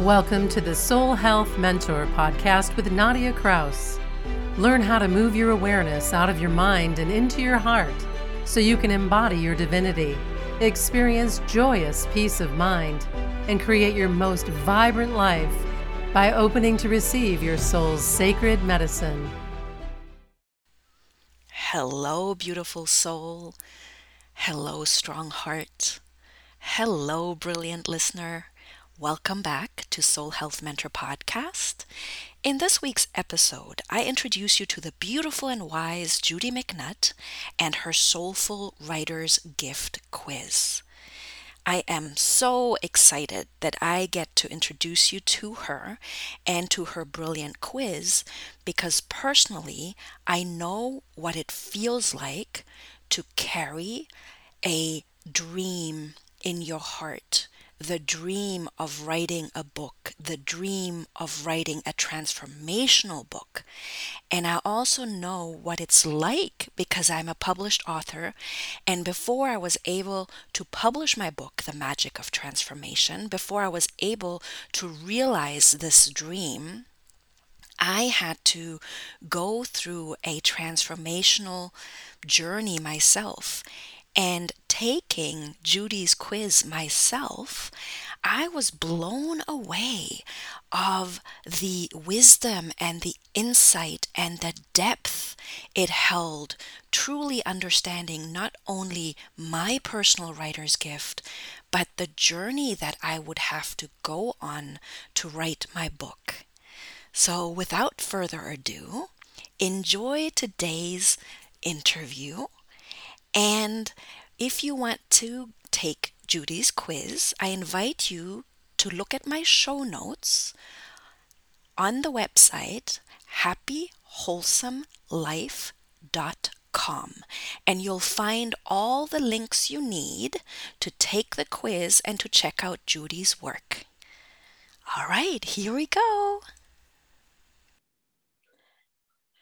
Welcome to the Soul Health Mentor podcast with Nadia Kraus. Learn how to move your awareness out of your mind and into your heart so you can embody your divinity, experience joyous peace of mind, and create your most vibrant life by opening to receive your soul's sacred medicine. Hello, beautiful soul. Hello, strong heart. Hello, brilliant listener. Welcome back to Soul Health Mentor Podcast. In this week's episode, I introduce you to the beautiful and wise Judy McNutt and her Soulful Writer's Gift quiz. I am so excited that I get to introduce you to her and to her brilliant quiz because personally, I know what it feels like to carry a dream in your heart the dream of writing a book, the dream of writing a transformational book. And I also know what it's like because I'm a published author. And before I was able to publish my book, The Magic of Transformation, before I was able to realize this dream, I had to go through a transformational journey myself. And taking Judy's quiz myself, I was blown away of the wisdom and the insight and the depth it held, truly understanding not only my personal writer's gift, but the journey that I would have to go on to write my book. So, without further ado, enjoy today's interview and if you want to take Judy's quiz, I invite you to look at my show notes on the website happywholesomelife.com and you'll find all the links you need to take the quiz and to check out Judy's work. All right, here we go.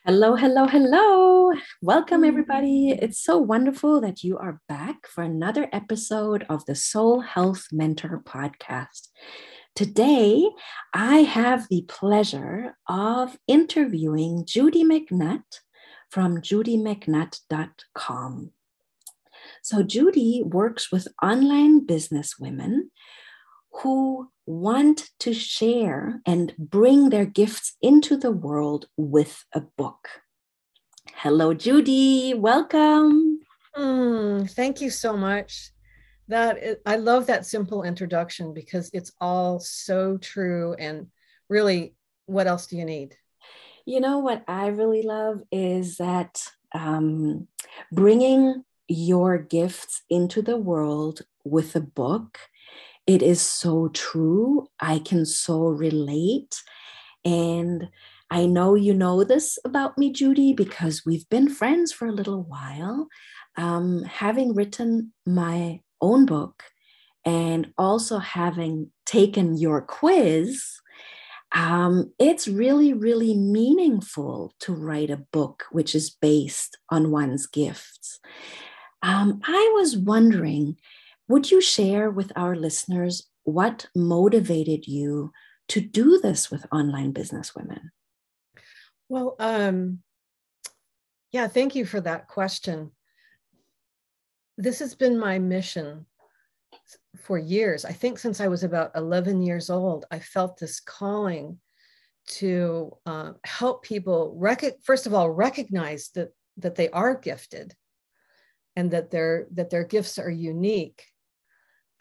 Hello, hello, hello. Welcome, hmm. everybody. It's so wonderful that you are back for another episode of the Soul Health Mentor podcast. Today, I have the pleasure of interviewing Judy McNutt from judymcnutt.com. So, Judy works with online business women who want to share and bring their gifts into the world with a book. Hello, Judy. Welcome. Mm, thank you so much. That is, I love that simple introduction because it's all so true. And really, what else do you need? You know what I really love is that um, bringing your gifts into the world with a book it is so true. I can so relate. And I know you know this about me, Judy, because we've been friends for a little while. Um, having written my own book and also having taken your quiz, um, it's really, really meaningful to write a book which is based on one's gifts. Um, I was wondering would you share with our listeners what motivated you to do this with online business women? Well, um, yeah, thank you for that question. This has been my mission for years. I think since I was about 11 years old, I felt this calling to uh, help people rec- first of all recognize that that they are gifted and that their that their gifts are unique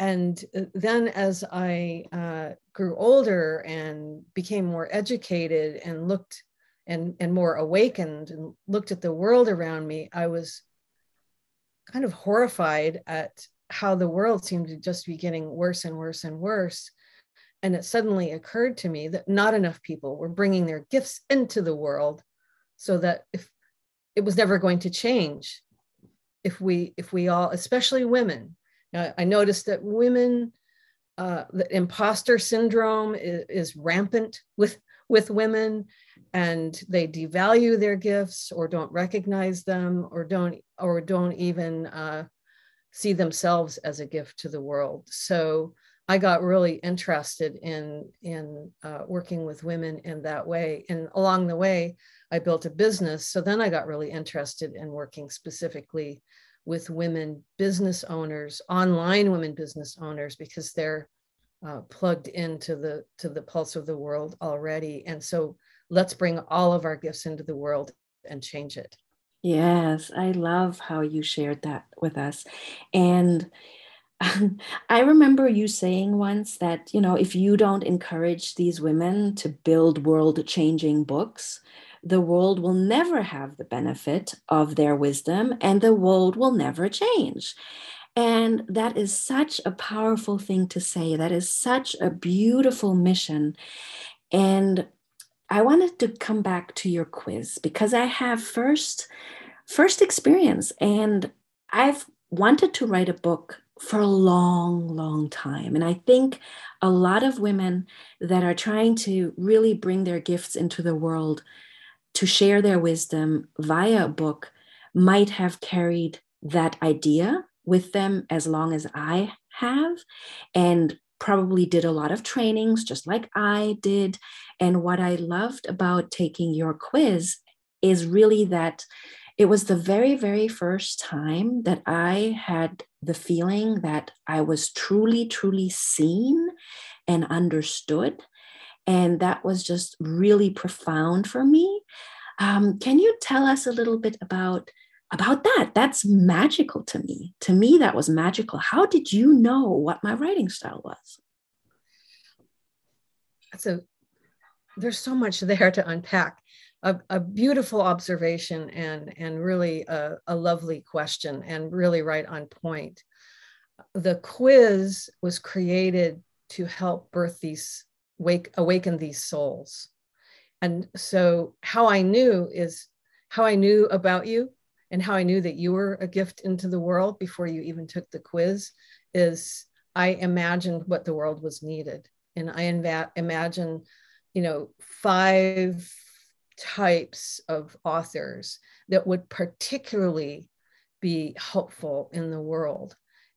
and uh, then as I uh, grew older and became more educated and looked and, and more awakened and looked at the world around me, I was kind of horrified at how the world seemed to just be getting worse and worse and worse. And it suddenly occurred to me that not enough people were bringing their gifts into the world so that if it was never going to change if we if we all especially women I noticed that women, uh, the imposter syndrome is, is, rampant with with women, and they devalue their gifts or don't recognize them or don't or don't even uh, see themselves as a gift to the world. So I got really interested in in uh, working with women in that way. And along the way, I built a business. So then I got really interested in working specifically with women business owners, online women business owners, because they're uh, plugged into the to the pulse of the world already. And so let's bring all of our gifts into the world and change it. Yes, I love how you shared that with us. And I remember you saying once that, you know, if you don't encourage these women to build world changing books, the world will never have the benefit of their wisdom and the world will never change. And that is such a powerful thing to say. That is such a beautiful mission. And I wanted to come back to your quiz because I have first first experience and I've wanted to write a book for a long long time and I think a lot of women that are trying to really bring their gifts into the world to share their wisdom via a book might have carried that idea with them as long as I have and probably did a lot of trainings just like I did. And what I loved about taking your quiz is really that it was the very, very first time that I had the feeling that I was truly, truly seen and understood. And that was just really profound for me. Um, can you tell us a little bit about about that? That's magical to me. To me, that was magical. How did you know what my writing style was? So there's so much there to unpack. A, a beautiful observation and and really a, a lovely question and really right on point. The quiz was created to help birth these wake awaken these souls and so how i knew is how i knew about you and how i knew that you were a gift into the world before you even took the quiz is i imagined what the world was needed. And i inv- imagine you know five types of authors that would particularly be helpful in the world.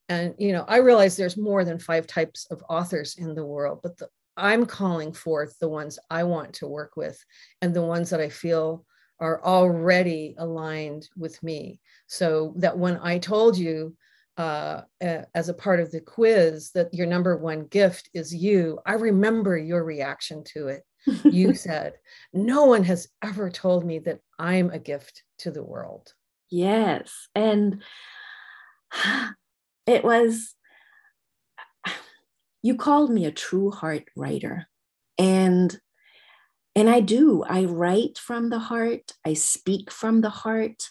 And you know i realize there's more than five types of authors in the world but the I'm calling forth the ones I want to work with and the ones that I feel are already aligned with me. So that when I told you uh, as a part of the quiz that your number one gift is you, I remember your reaction to it. you said, No one has ever told me that I'm a gift to the world. Yes. And it was you called me a true heart writer. And and i do. I write from the heart. I speak from the heart.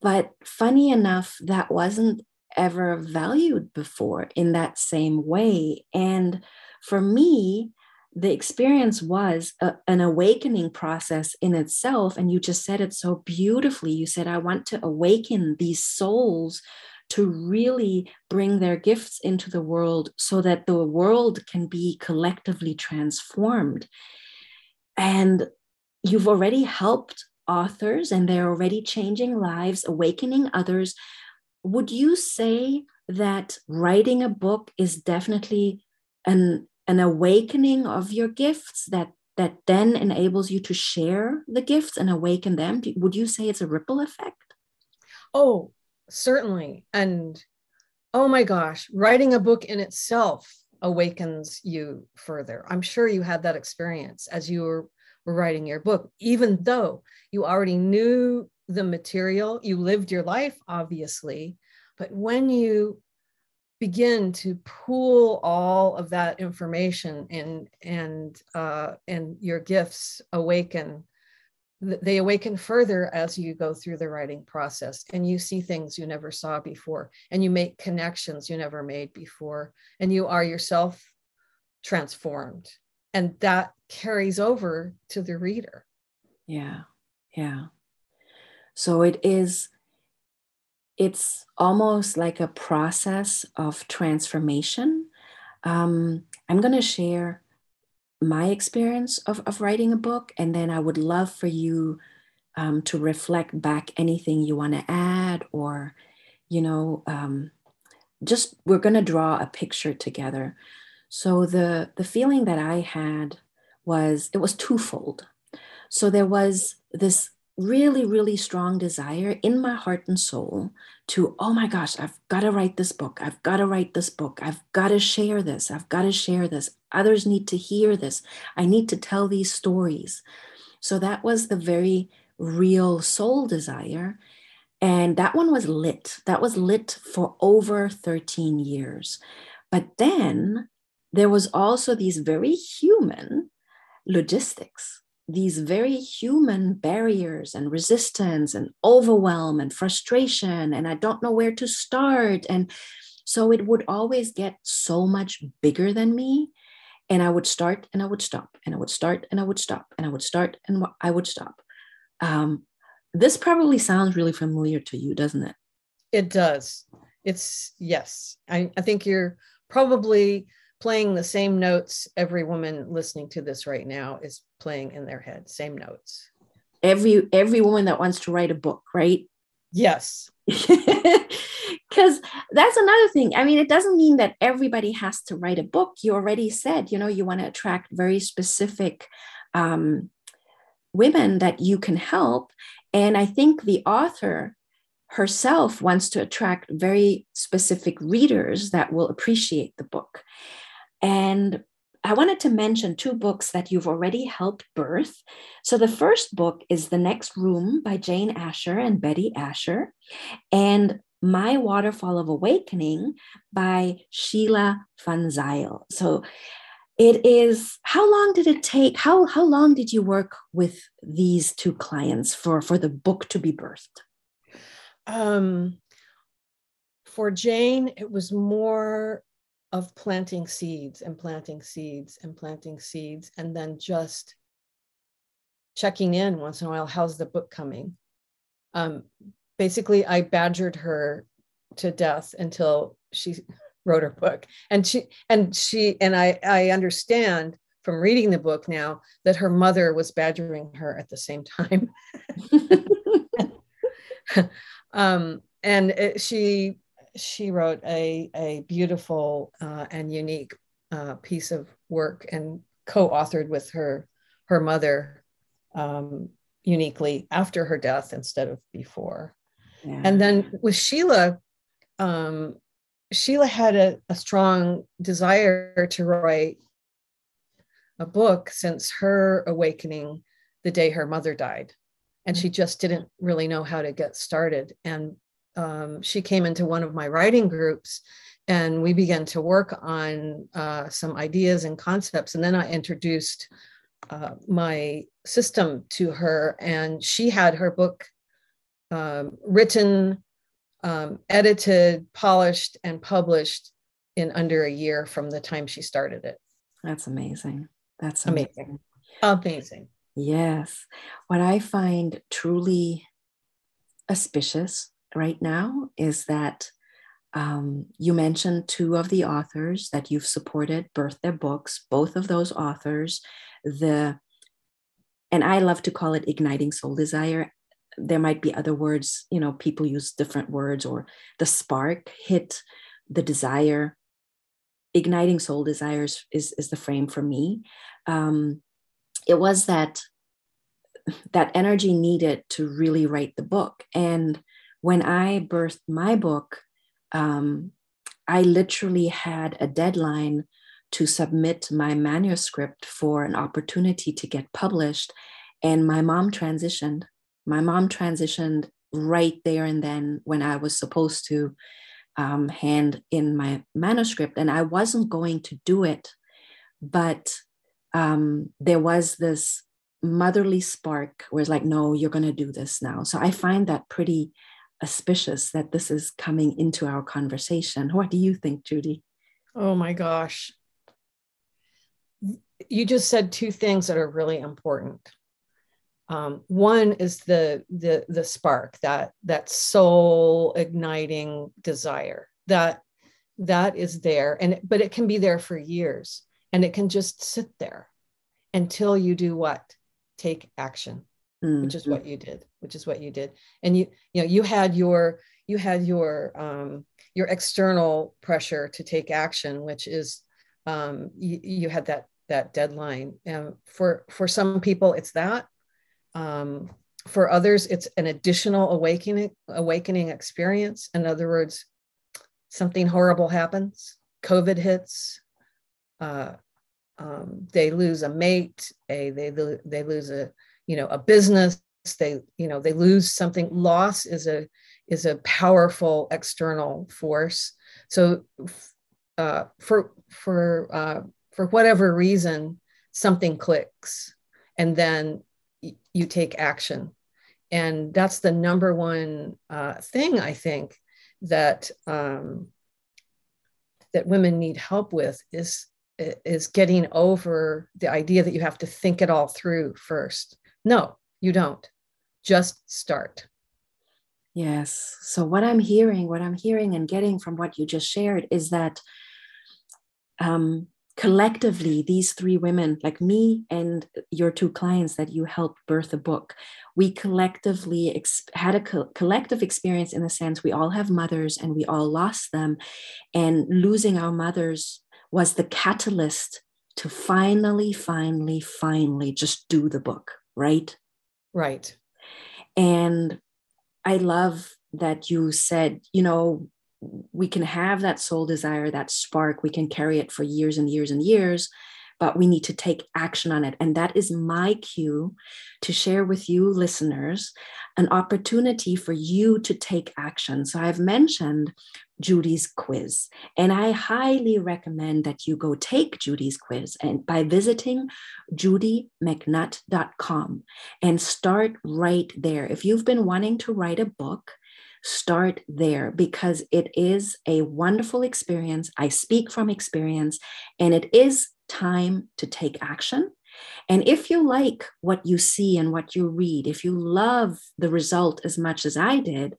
But funny enough that wasn't ever valued before in that same way. And for me the experience was a, an awakening process in itself. And you just said it so beautifully. You said i want to awaken these souls to really bring their gifts into the world so that the world can be collectively transformed. And you've already helped authors and they're already changing lives, awakening others. Would you say that writing a book is definitely an, an awakening of your gifts that that then enables you to share the gifts and awaken them? Would you say it's a ripple effect? Oh, certainly. And oh my gosh, writing a book in itself awakens you further. I'm sure you had that experience as you were, writing your book, even though you already knew the material, you lived your life, obviously. But when you begin to pool all of that information and and uh, and your gifts awaken they awaken further as you go through the writing process and you see things you never saw before and you make connections you never made before and you are yourself transformed and that carries over to the reader. Yeah yeah. So it is it's almost like a process of transformation. Um, i'm going to share my experience of, of writing a book. And then I would love for you um, to reflect back anything you want to add or, you know, um, just we're going to draw a picture together. So the the feeling that I had was it was twofold. So there was this really really strong desire in my heart and soul to oh my gosh i've got to write this book. I've got to write this book. I've got to share this. I've got to share this. Others need to hear this. I need to tell these stories. So that was the very real soul desire and that one was lit. That was lit for over 13 years. But then there was also these very human logistics, these very human barriers and resistance and overwhelm and frustration. And I don't know where to start. And so it would always get so much bigger than me. And I would start and I would stop and I would start and I would stop and I would start and I would stop. Um, this probably sounds really familiar to you, doesn't it? It does. It's yes. I, I think you're probably playing the same notes every woman listening to this right now is playing in their head, same notes. Every every woman that wants to write a book, right? Yes. Because that's another thing. I mean, it doesn't mean that everybody has to write a book. You already said, you know, you want to attract very specific um, women that you can help. And I think the author herself wants to attract very specific readers that will appreciate the book. And I wanted to mention two books that you've already helped birth. So the first book is The Next Room by Jane Asher and Betty Asher, and My Waterfall of Awakening by Sheila Van Zyl. So it is how long did it take how how long did you work with these two clients for for the book to be birthed um for jane it was more of planting seeds and planting seeds and planting seeds and then just checking in once in a while how's the book coming? Um basically i badgered her to death until she wrote her book. And she and she and i i understand from reading the book now that her mother was badgering her at the same time. Um, and it, she she wrote a a beautiful uh, and unique uh, piece of work and co-authored with her her mother um, uniquely after her death instead of before yeah. and then with sheila um, Sheila had a, a strong desire to write a book since her awakening the day her mother died. And she just didn't really know how to get started. And um, she came into one of my writing groups and we began to work on uh, some ideas and concepts. And then I introduced uh, my system to her, and she had her book um, written um, edited, polished, and published in under a year from the time she started it. That's amazing. That's amazing. Amazing. amazing. Yes. What I find truly auspicious right now is that um, you mentioned two of the authors that you've supported birth their books both of those authors. The and i love to call it igniting soul desire. There might be other words you know people use different words or the spark hit the desire. Igniting soul desires is is the frame for me. Um, it was that that energy needed to really write the book. And when i birthed my book um, i literally had a deadline to submit my manuscript for an opportunity to get published and my mom transitioned my mom transitioned right there and then when I was supposed to um, hand in my manuscript, and I wasn't going to do it, but um, there was this motherly spark where it's like, no, you're going to do this now. So I find that pretty auspicious that this is coming into our conversation. What do you think, Judy? Oh my gosh. You just said two things that are really important. Um, one is the the the spark that that soul igniting desire that that is there and but it can be there for years and it can just sit there until you do what take action mm-hmm. which is what you did which is what you did and you you know you had your you had your um, your external pressure to take action, which is um, you, you had that that deadline. And for for some people, it's that. Um, for others, it's an additional awakening awakening experience. In other words, something horrible happens, COVID hits, uh, um, they lose a mate, a, they they lose a you know a business, they you know they lose something. Loss is a is a powerful external force. So uh, for for uh, for whatever reason, something clicks, and then y- you take action, and that's the number one uh, thing I think that um, that women need help with is is getting over the idea that you have to think it all through first. No, you don't. Just start. Yes. So what I'm hearing, what I'm hearing and getting from what you just shared is that um, collectively, these three women, like me and your two clients that you helped birth a book, we collectively ex- had a co- collective experience in the sense we all have mothers and we all lost them. And losing our mothers was the catalyst to finally, finally, finally just do the book, right? Right. And I love that you said, you know, we can have that soul desire, that spark, we can carry it for years and years and years, but we need to take action on it. And that is my cue to share with you, listeners, an opportunity for you to take action. So I've mentioned Judy's quiz, and I highly recommend that you go take Judy's quiz and by visiting judymcnutt.com and start right there. If you've been wanting to write a book, start there because it is a wonderful experience. I speak from experience, and it is time to take action. And if you like what you see and what you read, if you love the result as much as I did,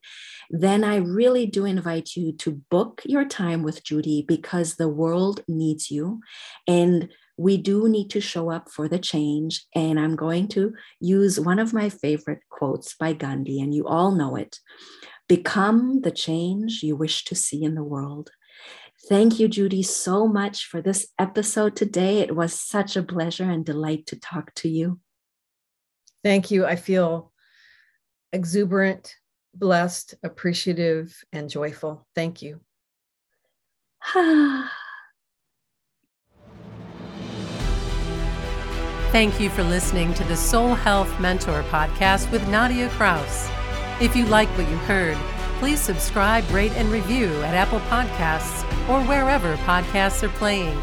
then I really do invite you to book your time with Judy because the world needs you. And we do need to show up for the change. And I'm going to use one of my favorite quotes by Gandhi, and you all know it Become the change you wish to see in the world. Thank you, Judy, so much for this episode today. It was such a pleasure and delight to talk to you. Thank you. I feel exuberant, blessed, appreciative, and joyful. Thank you. Thank you for listening to the Soul Health Mentor podcast with Nadia Kraus. If you like what you heard, please subscribe, rate, and review at Apple Podcasts or wherever podcasts are playing.